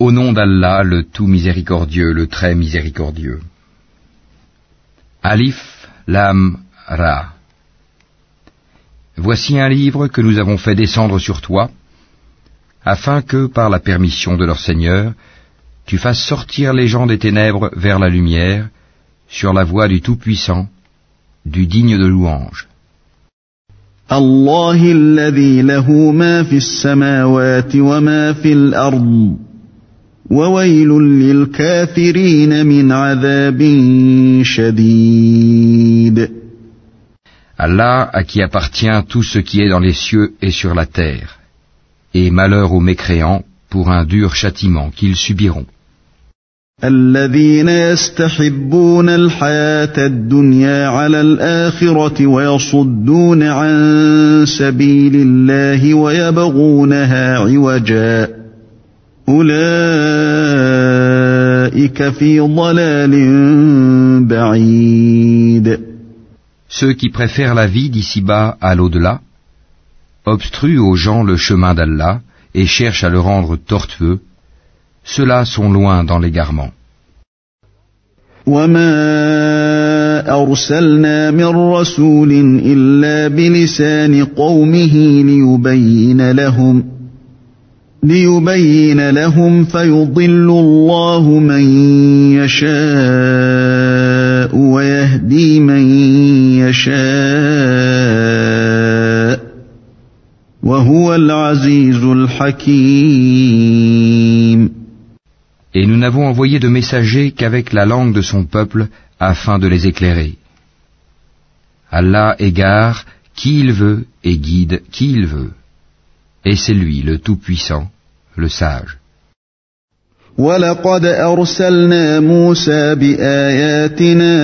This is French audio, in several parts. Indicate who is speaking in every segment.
Speaker 1: Au nom d'Allah, le tout miséricordieux, le très miséricordieux. Alif, Lam, Ra. Voici un livre que nous avons fait descendre sur toi, afin que, par la permission de leur Seigneur, tu fasses sortir les gens des ténèbres vers la lumière, sur la voie du Tout-Puissant, du digne de louange.
Speaker 2: Allah وويل للكافرين من عذاب شديد
Speaker 1: Allah à qui appartient tout ce qui est dans les cieux et sur la terre, et malheur aux mécréants pour un dur châtiment qu'ils subiront.
Speaker 2: الذين يستحبون الحياة الدنيا على الآخرة ويصدون عن سبيل الله ويبغونها عوجا
Speaker 1: Ceux qui préfèrent la vie d'ici-bas à l'au-delà, obstruent aux gens le chemin d'Allah et cherchent à le rendre tortueux, ceux-là sont loin dans l'égarement.
Speaker 2: ليبين لهم ليبين لهم فيضل الله من يشاء ويهدي من يشاء وهو العزيز الحكيم
Speaker 1: Et nous n'avons envoyé de messagers qu'avec la langue de son peuple afin de les éclairer. Allah égare qui il veut et guide qui il veut. Et c'est lui le Tout-Puissant, le Sage.
Speaker 2: ولقد أرسلنا موسى بآياتنا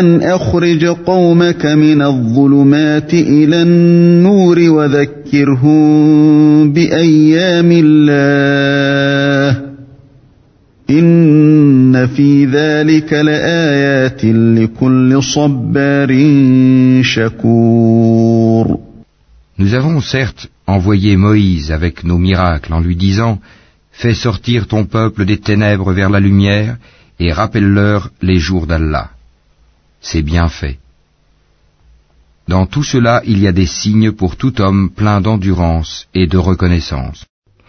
Speaker 2: أن أخرج قومك من الظلمات إلى النور وذكرهم بأيام الله إن في ذلك لآيات لكل صبار شكور
Speaker 1: Nous avons certes envoyé Moïse avec nos miracles en lui disant Fais sortir ton peuple des ténèbres vers la lumière et rappelle-leur les jours d'Allah. C'est bien fait. Dans tout cela, il y a des signes pour tout homme plein d'endurance et de reconnaissance.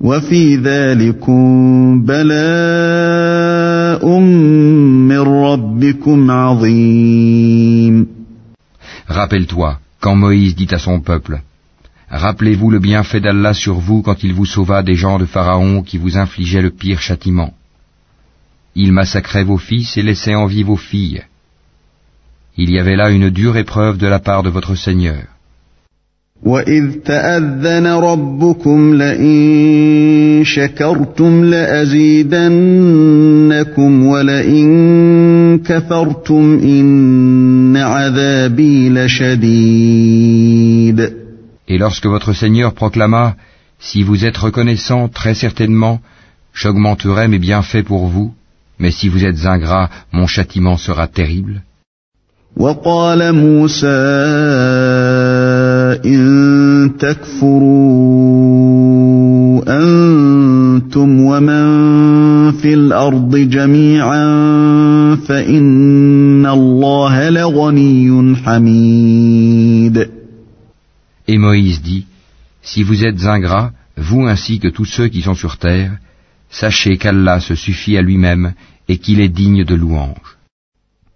Speaker 2: وفي ذلكم بلاء من ربكم عظيم
Speaker 1: Rappelle-toi, quand Moïse dit à son peuple, Rappelez-vous le bienfait d'Allah sur vous quand il vous sauva des gens de Pharaon qui vous infligeaient le pire châtiment. Il massacrait vos fils et laissait en vie vos filles. Il y avait là une dure épreuve de la part de votre Seigneur.
Speaker 2: وإذ تأذن ربكم لئن شكرتم لأزيدنكم ولئن كفرتم إن عذابي لشديد
Speaker 1: Et lorsque votre Seigneur proclama, Si vous êtes reconnaissant, très certainement, j'augmenterai mes bienfaits pour vous, mais si vous êtes ingrat, mon châtiment sera terrible.
Speaker 2: وقال موسى إن تكفروا أنتم ومن في الأرض جميعا فإن الله لغني حميد
Speaker 1: Et Moïse dit, Si vous êtes ingrats, vous ainsi que tous ceux qui sont sur terre, sachez qu'Allah se suffit à lui-même et qu'il est digne de louange.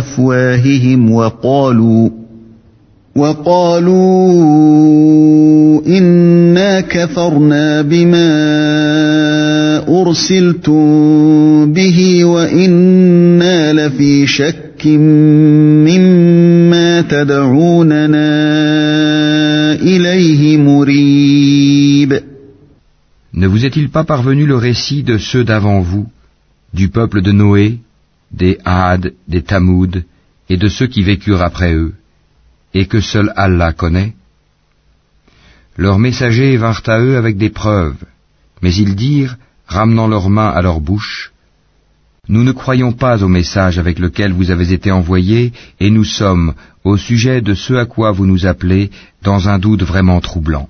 Speaker 2: أفواههم وقالوا وقالوا إنا كفرنا بما أرسلتم به وإنا لفي شك مما تدعوننا إليه مريب
Speaker 1: Ne vous est-il pas parvenu le récit de ceux d'avant vous, du peuple de Noé, des Had, des Tamoud, et de ceux qui vécurent après eux, et que seul Allah connaît Leurs messagers vinrent à eux avec des preuves, mais ils dirent, ramenant leurs mains à leur bouche, Nous ne croyons pas au message avec lequel vous avez été envoyés, et nous sommes, au sujet de ce à quoi vous nous appelez, dans un doute vraiment troublant.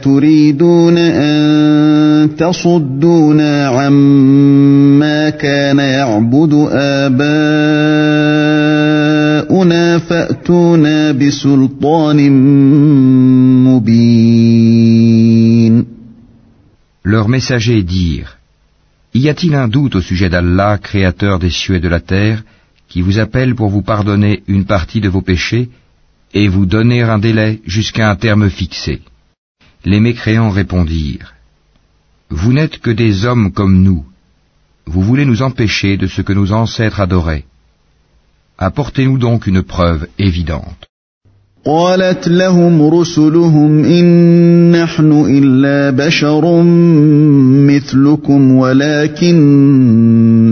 Speaker 2: مثلنا تريدون أن تصدونا عما كان يعبد آباؤنا فأتونا بسلطان مبين
Speaker 1: Leurs messagers dirent Y a-t-il un doute au sujet d'Allah, créateur des cieux et de la terre, qui vous appelle pour vous pardonner une partie de vos péchés et vous donner un délai jusqu'à un terme fixé Les mécréants répondirent Vous n'êtes que des hommes comme nous. Vous voulez nous empêcher de ce que nos ancêtres adoraient. Apportez-nous donc une preuve évidente.
Speaker 2: قالت لهم رسلهم إن نحن إلا بشر مثلكم ولكن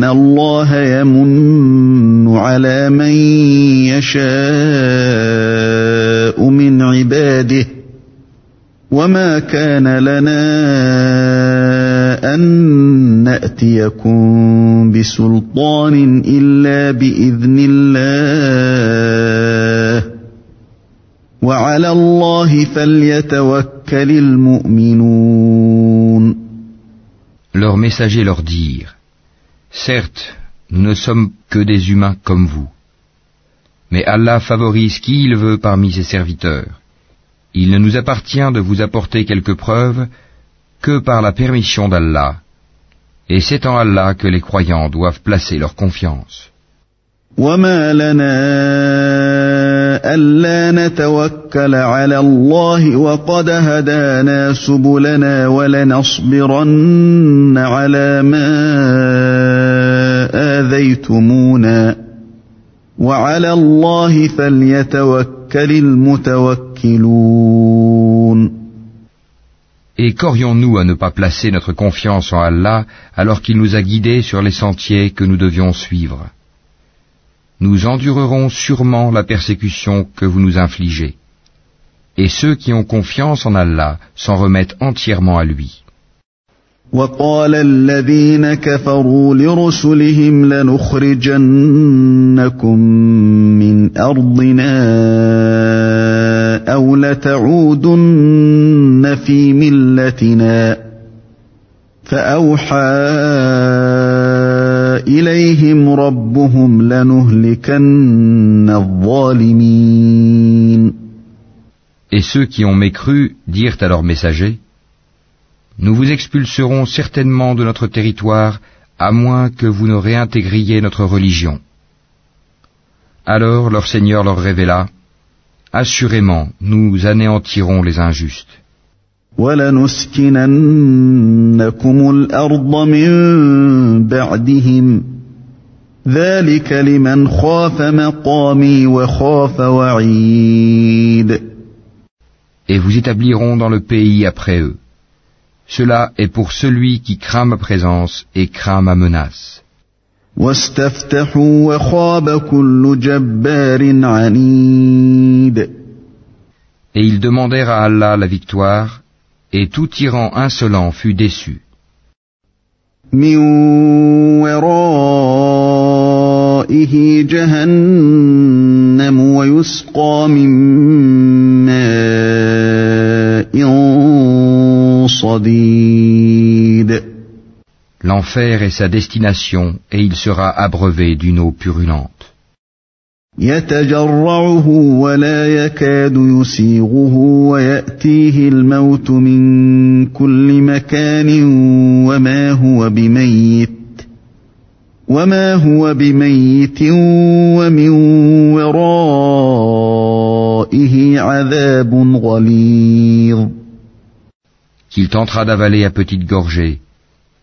Speaker 2: الله يمن على من يشاء من عباده وما كان لنا أن نأتيكم بسلطان إلا بإذن الله وعلى الله فليتوكل المؤمنون
Speaker 1: Leurs messagers leur dirent Certes, nous ne sommes que des humains comme vous. Mais Allah favorise qui il veut parmi ses serviteurs. Il ne nous appartient de vous apporter quelques preuves que par la permission d'Allah. Et c'est en Allah que les croyants doivent placer leur confiance.
Speaker 2: وما لنا ألا نتوكل على الله وقد هدانا سبلنا ولنصبرن على ما آذيتمونا وعلى الله فليتوكل المتوكلون
Speaker 1: Et qu'aurions-nous à ne pas placer notre confiance en Allah alors qu'il nous a guidés sur les sentiers que nous devions suivre Nous endurerons sûrement la persécution que vous nous infligez. Et ceux qui ont confiance en Allah s'en remettent entièrement à lui.
Speaker 2: وقال الذين كفروا لرسلهم لنخرجنكم من أرضنا أو لتعودن في ملتنا فأوحى إليهم ربهم لنهلكن الظالمين
Speaker 1: Et ceux qui ont mécru dirent à leurs messagers, Nous vous expulserons certainement de notre territoire à moins que vous ne réintégriez notre religion. Alors leur Seigneur leur révéla, Assurément, nous anéantirons les injustes. Et vous établirons dans le pays après eux. Cela est pour celui qui craint ma présence et craint ma menace.
Speaker 2: واستفتحوا وخاب كل جبار عنيد
Speaker 1: Et ils demandèrent à Allah la victoire, et tout tyran insolent fut déçu.
Speaker 2: من ورائه جهنم ويسقى من ماء صديد
Speaker 1: L'enfer est sa destination, et il sera abreuvé d'une eau purulente.
Speaker 2: يتجرعه ولا يكاد يسيغه ويأتيه الموت من كل مكان وما هو بميت وما هو بميت ومن ورائه عذاب غليظ
Speaker 1: Qu'il tentera d'avaler à petite gorgée,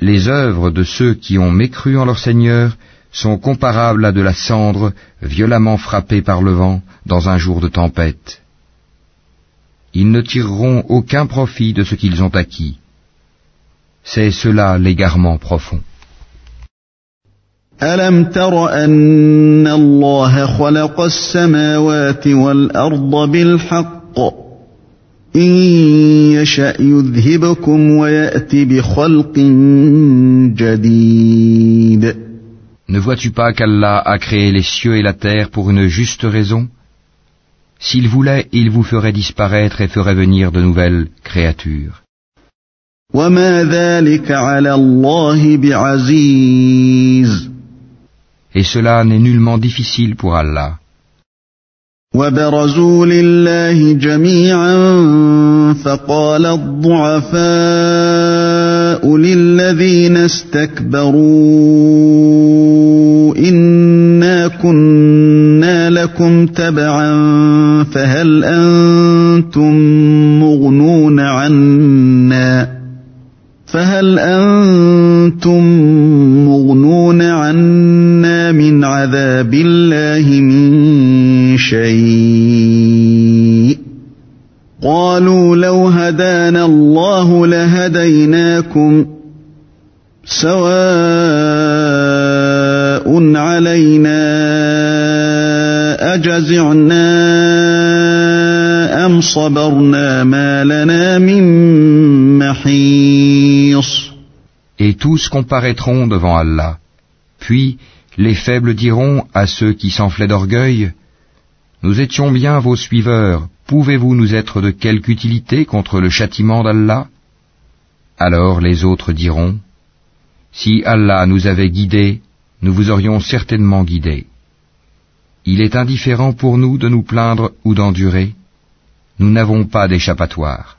Speaker 1: Les œuvres de ceux qui ont mécru en leur Seigneur sont comparables à de la cendre violemment frappée par le vent dans un jour de tempête. Ils ne tireront aucun profit de ce qu'ils ont acquis. C'est cela l'égarement profond.
Speaker 2: ألم تر أن الله خلق السماوات والأرض بالحق إن يشأ يذهبكم ويأت بخلق جديد
Speaker 1: Ne vois-tu pas qu'Allah a créé les cieux et la terre pour une juste raison S'il voulait, il vous ferait disparaître et ferait venir de nouvelles créatures.
Speaker 2: وما ذلك على الله بعزيز
Speaker 1: Et cela n'est nullement difficile pour Allah.
Speaker 2: وبرزوا لله جميعا فقال الضعفاء للذين استكبروا إنا كنا لكم تبعا فهل أنتم مغنون عنا فهل أنتم مغنون عنا من عذاب الله شيء قالوا لو هدانا الله لهديناكم سواء علينا أجزعنا أم صبرنا ما لنا من محيص
Speaker 1: Et tous comparaîtront devant Allah. Puis les faibles diront à ceux qui s'enflaient d'orgueil, Nous étions bien vos suiveurs, pouvez-vous nous être de quelque utilité contre le châtiment d'Allah? Alors les autres diront, Si Allah nous avait guidés, nous vous aurions certainement guidés. Il est indifférent pour nous de nous plaindre ou d'endurer. Nous n'avons pas d'échappatoire.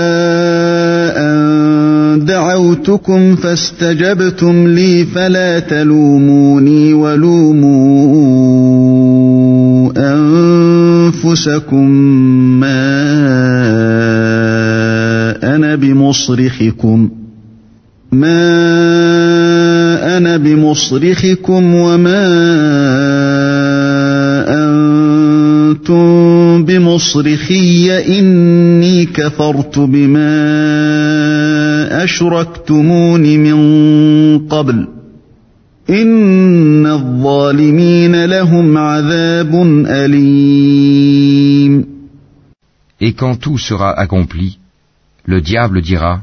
Speaker 2: دعوتكم فاستجبتم لي فلا تلوموني ولوموا أنفسكم ما أنا بمصرخكم. ما أنا بمصرخكم وما أنتم بمصرخي إني كفرت بما أشركتمون من قبل إن الظالمين لهم عذاب أليم
Speaker 1: Et quand tout sera accompli, le diable dira,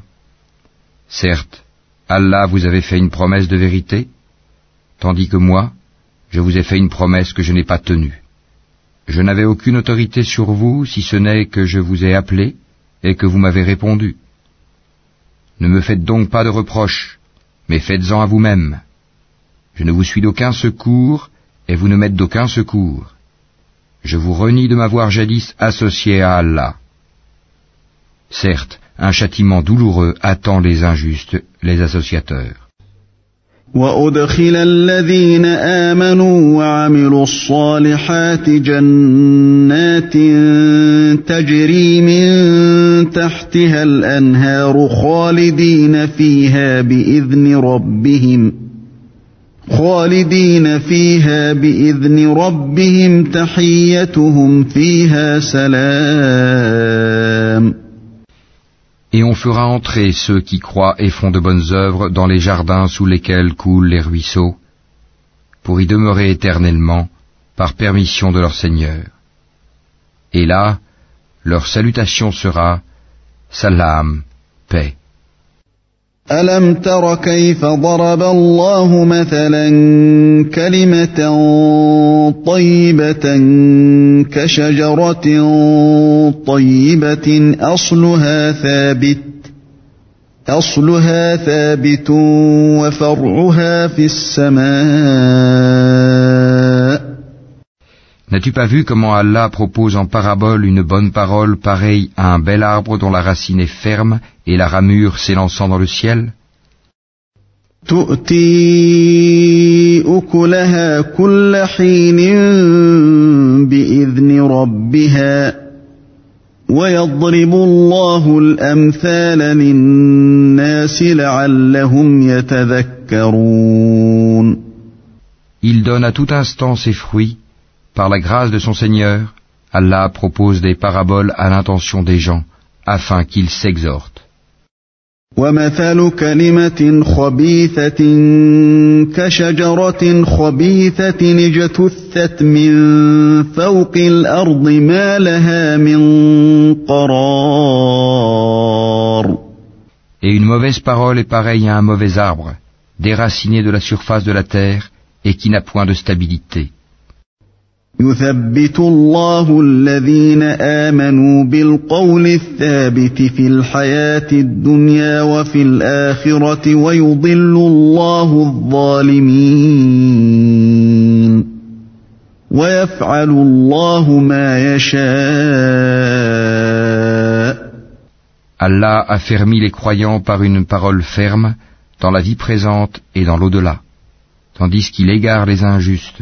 Speaker 1: Certes, Allah vous avait fait une promesse de vérité, tandis que moi, je vous ai fait une promesse que je n'ai pas tenue. Je n'avais aucune autorité sur vous si ce n'est que je vous ai appelé et que vous m'avez répondu. Ne me faites donc pas de reproches, mais faites-en à vous-même. Je ne vous suis d'aucun secours et vous ne m'êtes d'aucun secours. Je vous renie de m'avoir jadis associé à Allah. Certes, un châtiment douloureux attend les injustes, les associateurs.
Speaker 2: وأدخل الذين آمنوا وعملوا الصالحات جنات تجري من تحتها الأنهار خالدين فيها بإذن ربهم خالدين فيها بإذن ربهم تحيتهم فيها سلام
Speaker 1: Et on fera entrer ceux qui croient et font de bonnes œuvres dans les jardins sous lesquels coulent les ruisseaux, pour y demeurer éternellement, par permission de leur Seigneur. Et là, leur salutation sera Salam, paix.
Speaker 2: ألم تر كيف ضرب الله مثلا كلمة طيبة كشجرة طيبة أصلها ثابت أصلها ثابت وفرعها في السماء.
Speaker 1: N'as-tu pas vu comment Allah propose en parabole une bonne parole pareille à un bel arbre dont la racine est ferme et la ramure s'élançant dans le ciel Il donne à tout instant ses fruits Par la grâce de son Seigneur, Allah propose des paraboles à l'intention des gens, afin qu'ils s'exhortent.
Speaker 2: ومثل كلمة خبيثة كشجرة خبيثة اجتثت من فوق الأرض ما لها من قرار
Speaker 1: Et une mauvaise parole est pareille à un mauvais arbre, déraciné de la surface de la terre et qui n'a point de stabilité.
Speaker 2: يثبت الله الذين آمنوا بالقول الثابت في الحياة الدنيا وفي الآخرة ويضل الله الظالمين ويفعل الله ما يشاء
Speaker 1: Allah a fermi les croyants par une parole ferme dans la vie présente et dans l'au-delà, tandis qu'il égare les injustes.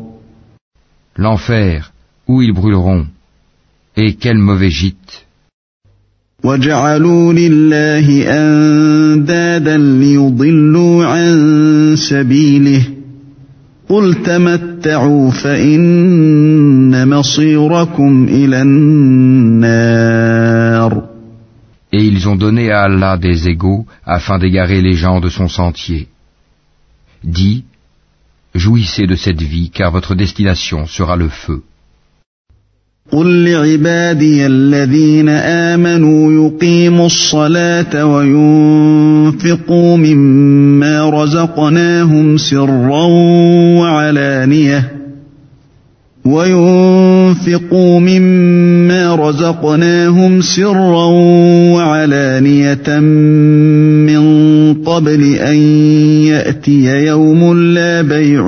Speaker 1: L'enfer, où ils brûleront. Et quel mauvais gîte.
Speaker 2: وجعلوا لله أندادا ليضلوا عن سبيله قل تمتعوا فإن مصيركم إلى النار
Speaker 1: Et ils ont donné à Allah des égaux afin d'égarer les gens de son sentier. Dis, jouissez de cette vie car votre destination sera le feu.
Speaker 2: قل لعبادي الذين آمنوا يقيموا الصلاة وينفقوا مما رزقناهم سرا وعلانية وينفقوا مما رزقناهم سرا وعلانية قبل أن يأتي يوم لا بيع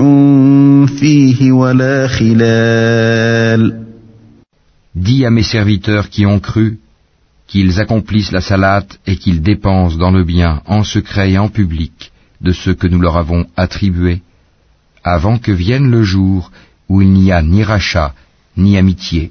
Speaker 2: فيه ولا خلال
Speaker 1: Dis à mes serviteurs qui ont cru qu'ils accomplissent la salate et qu'ils dépensent dans le bien, en secret et en public, de ce que nous leur avons attribué, avant que vienne le jour où il n'y a ni rachat, ni amitié.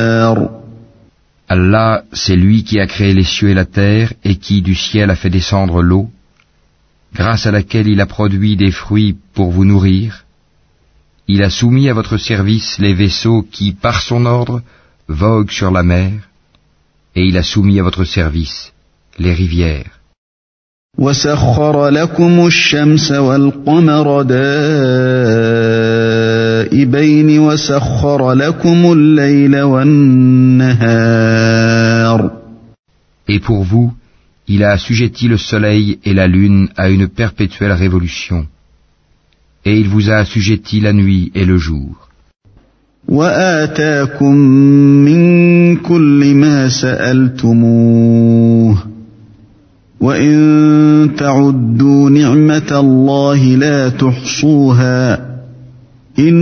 Speaker 1: Allah, c'est lui qui a créé les cieux et la terre et qui du ciel a fait descendre l'eau, grâce à laquelle il a produit des fruits pour vous nourrir. Il a soumis à votre service les vaisseaux qui, par son ordre, voguent sur la mer, et il a soumis à votre service les rivières.
Speaker 2: Et
Speaker 1: pour vous, il a assujetti le soleil et la lune à une perpétuelle révolution. Et il vous a assujetti la nuit et le jour.
Speaker 2: Il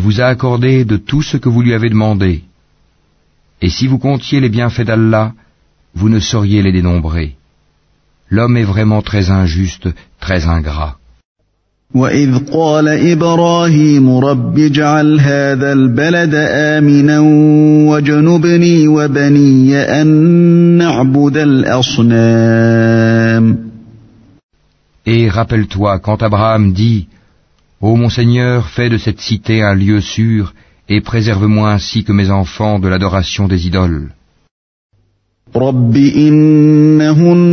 Speaker 1: vous a accordé de tout ce que vous lui avez demandé. Et si vous comptiez les bienfaits d'Allah, vous ne sauriez les dénombrer. L'homme est vraiment très injuste, très ingrat.
Speaker 2: وإذ قال إبراهيم رب اجعل هذا البلد آمنا وجنبني وبني أن نعبد الأصنام
Speaker 1: Et rappelle-toi quand Abraham dit Ô mon Seigneur, fais de cette cité un lieu sûr et préserve-moi ainsi que mes enfants de l'adoration des idoles.
Speaker 2: رب إنهن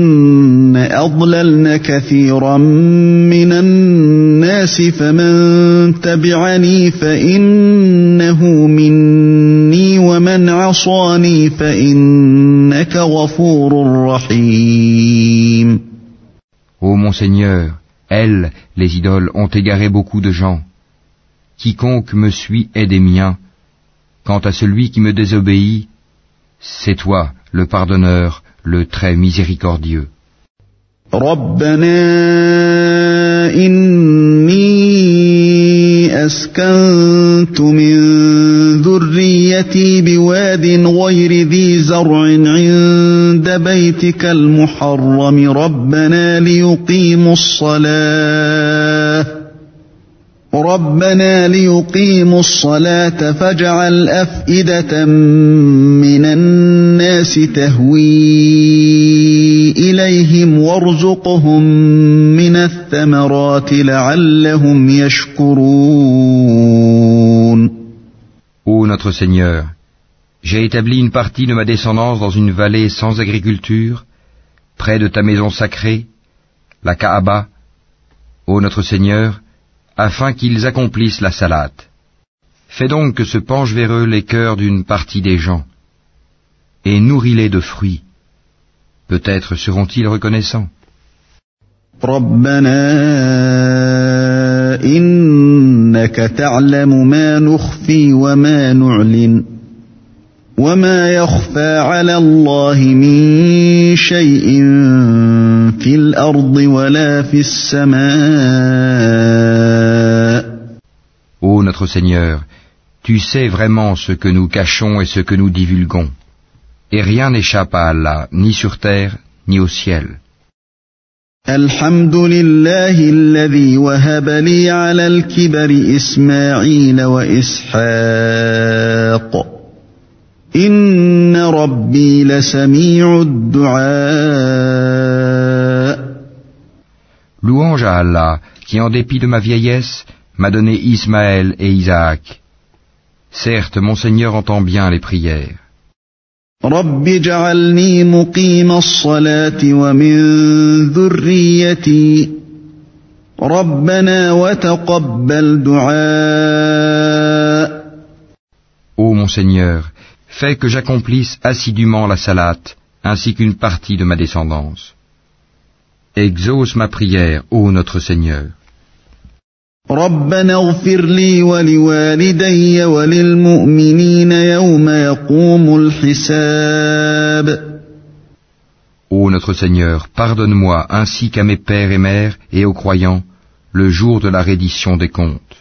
Speaker 2: أضللن كثيرا من الناس فمن تبعني فإنه مني ومن عصاني فإنك غفور رحيم
Speaker 1: Ô mon Seigneur, elles, les idoles, ont égaré beaucoup de gens. Quiconque me suit est des miens. Quant à celui qui me désobéit, c'est toi, le pardonneur, le très miséricordieux.
Speaker 2: ربنا إني أسكنت من ذريتي بواد غير ذي زرع عند بيتك المحرم ربنا ليقيموا الصلاة ربنا ليقيموا الصلاة فاجعل أفئدة من الناس تهوي إليهم وارزقهم من الثمرات لعلهم يشكرون
Speaker 1: Ô notre Seigneur, j'ai établi une partie de ma descendance dans une vallée sans agriculture, près de ta maison sacrée, la Kaaba. Ô notre Seigneur, afin qu'ils accomplissent la salate. Fais donc que se penchent vers eux les cœurs d'une partie des gens, et nourris-les de fruits. Peut-être seront-ils reconnaissants.
Speaker 2: وما يخفى على الله من شيء في الأرض ولا في السماء
Speaker 1: Ô notre Seigneur, tu sais vraiment ce que nous cachons et ce que nous divulguons. Et rien n'échappe à Allah, ni sur terre, ni au ciel.
Speaker 2: الحمد لله الذي وهب لي على الكبر إسماعيل وإسحاق
Speaker 1: Louange à Allah, qui en dépit de ma vieillesse, m'a donné Ismaël et Isaac. Certes, mon Seigneur entend bien les prières. Ô mon Seigneur, fais que j'accomplisse assidûment la salate, ainsi qu'une partie de ma descendance. Exauce ma prière, ô notre Seigneur.
Speaker 2: ربنا اغفر لي ولوالدي وللمؤمنين يوم يقوم الحساب
Speaker 1: Ô notre Seigneur, pardonne-moi ainsi qu'à mes pères et mères et aux croyants le jour de la reddition des comptes.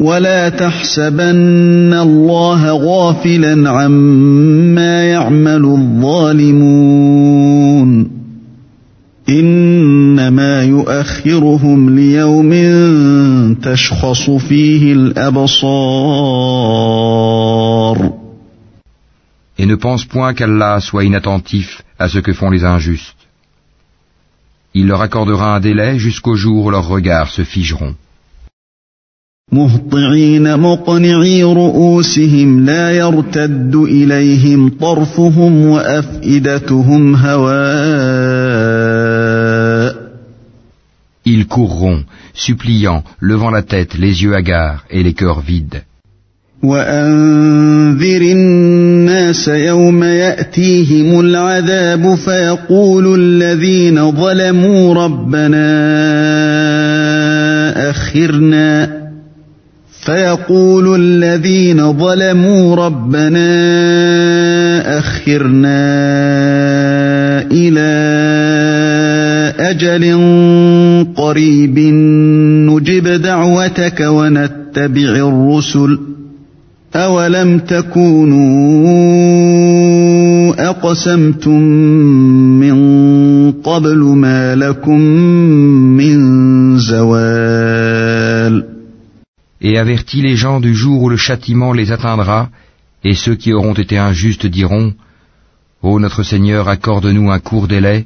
Speaker 2: ولا تحسبن الله غافلا عما يعمل الظالمون انما يؤخرهم ليوم تشخص فيه الابصار
Speaker 1: Et ne pense point qu'Allah soit inattentif à ce que font les injustes. Il leur accordera un délai jusqu'au jour où leurs regards se figeront.
Speaker 2: مهطعين مقنعي رؤوسهم لا يرتد إليهم طرفهم وأفئدتهم هواء
Speaker 1: Ils courront, suppliant, levant la tête, les yeux hagards et les cœurs vides.
Speaker 2: وأنذر الناس يوم يأتيهم العذاب فيقول الذين ظلموا ربنا أخرنا فيقول الذين ظلموا ربنا أخرنا إلى أجل قريب نجب دعوتك ونتبع الرسل أولم تكونوا أقسمتم من قبل ما لكم من زوال
Speaker 1: Et avertis les gens du jour où le châtiment les atteindra, et ceux qui auront été injustes diront, Ô notre Seigneur, accorde-nous un court délai,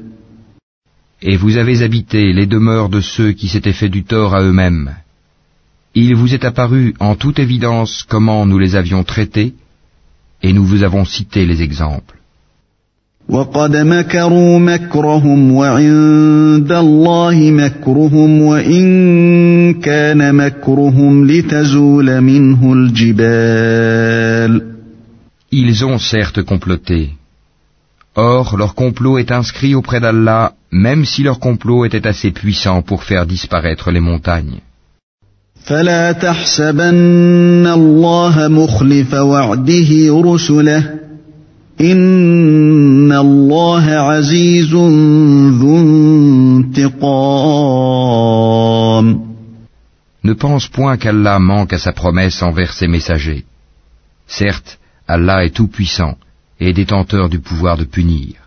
Speaker 1: Et vous avez habité les demeures de ceux qui s'étaient fait du tort à eux-mêmes. Il vous est apparu en toute évidence comment nous les avions traités, et nous vous avons cité les exemples. Ils ont certes comploté, Or, leur complot est inscrit auprès d'Allah, même si leur complot était assez puissant pour faire disparaître les montagnes. Ne pense point qu'Allah manque à sa promesse envers ses messagers. Certes, Allah est tout-puissant, et détenteur du pouvoir de punir.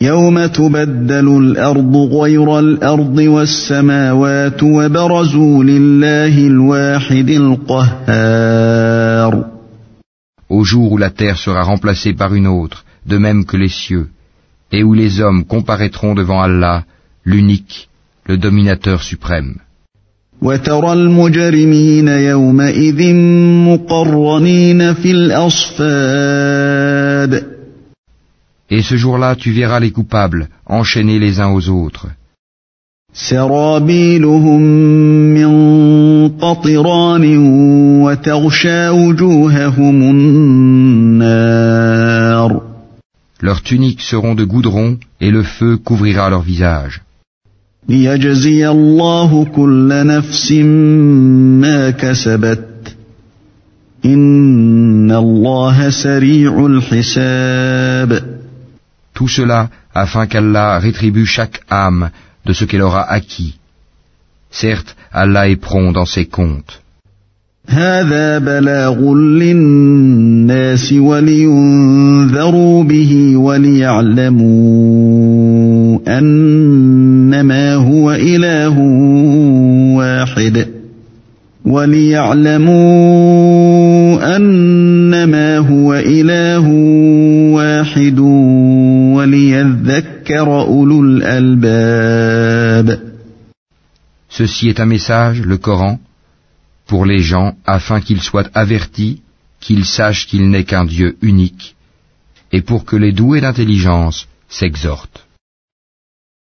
Speaker 2: يوم تبدل الأرض غير الأرض والسماوات وبرزوا لله الواحد القهار
Speaker 1: Au jour où la terre sera remplacée par une autre, de même que les cieux, et où les hommes comparaîtront devant Allah, l'unique, le dominateur suprême.
Speaker 2: وترى المجرمين يومئذ مقرنين في الأصفاد
Speaker 1: Et ce jour-là, tu verras les coupables enchaînés les uns aux autres.
Speaker 2: سرابيلهم من قطران وتغشى وجوههم النار
Speaker 1: Leurs tuniques seront de goudron et le feu couvrira leur visage.
Speaker 2: ليجزي الله كل نفس ما كسبت إن الله سريع الحساب
Speaker 1: Tout cela afin qu'Allah rétribue chaque âme de ce qu'elle aura acquis. Certes, Allah est prompt dans ses comptes.
Speaker 2: هذا بلاغ للناس ولينذروا به وليعلموا أنما هو إله واحد وليعلموا أنما هو إله واحد وليذكر أولو الألباب
Speaker 1: Ceci est un message, le Coran, pour les gens afin qu'ils soient avertis, qu'ils sachent qu'il n'est qu'un Dieu unique, et pour que les doués d'intelligence s'exhortent.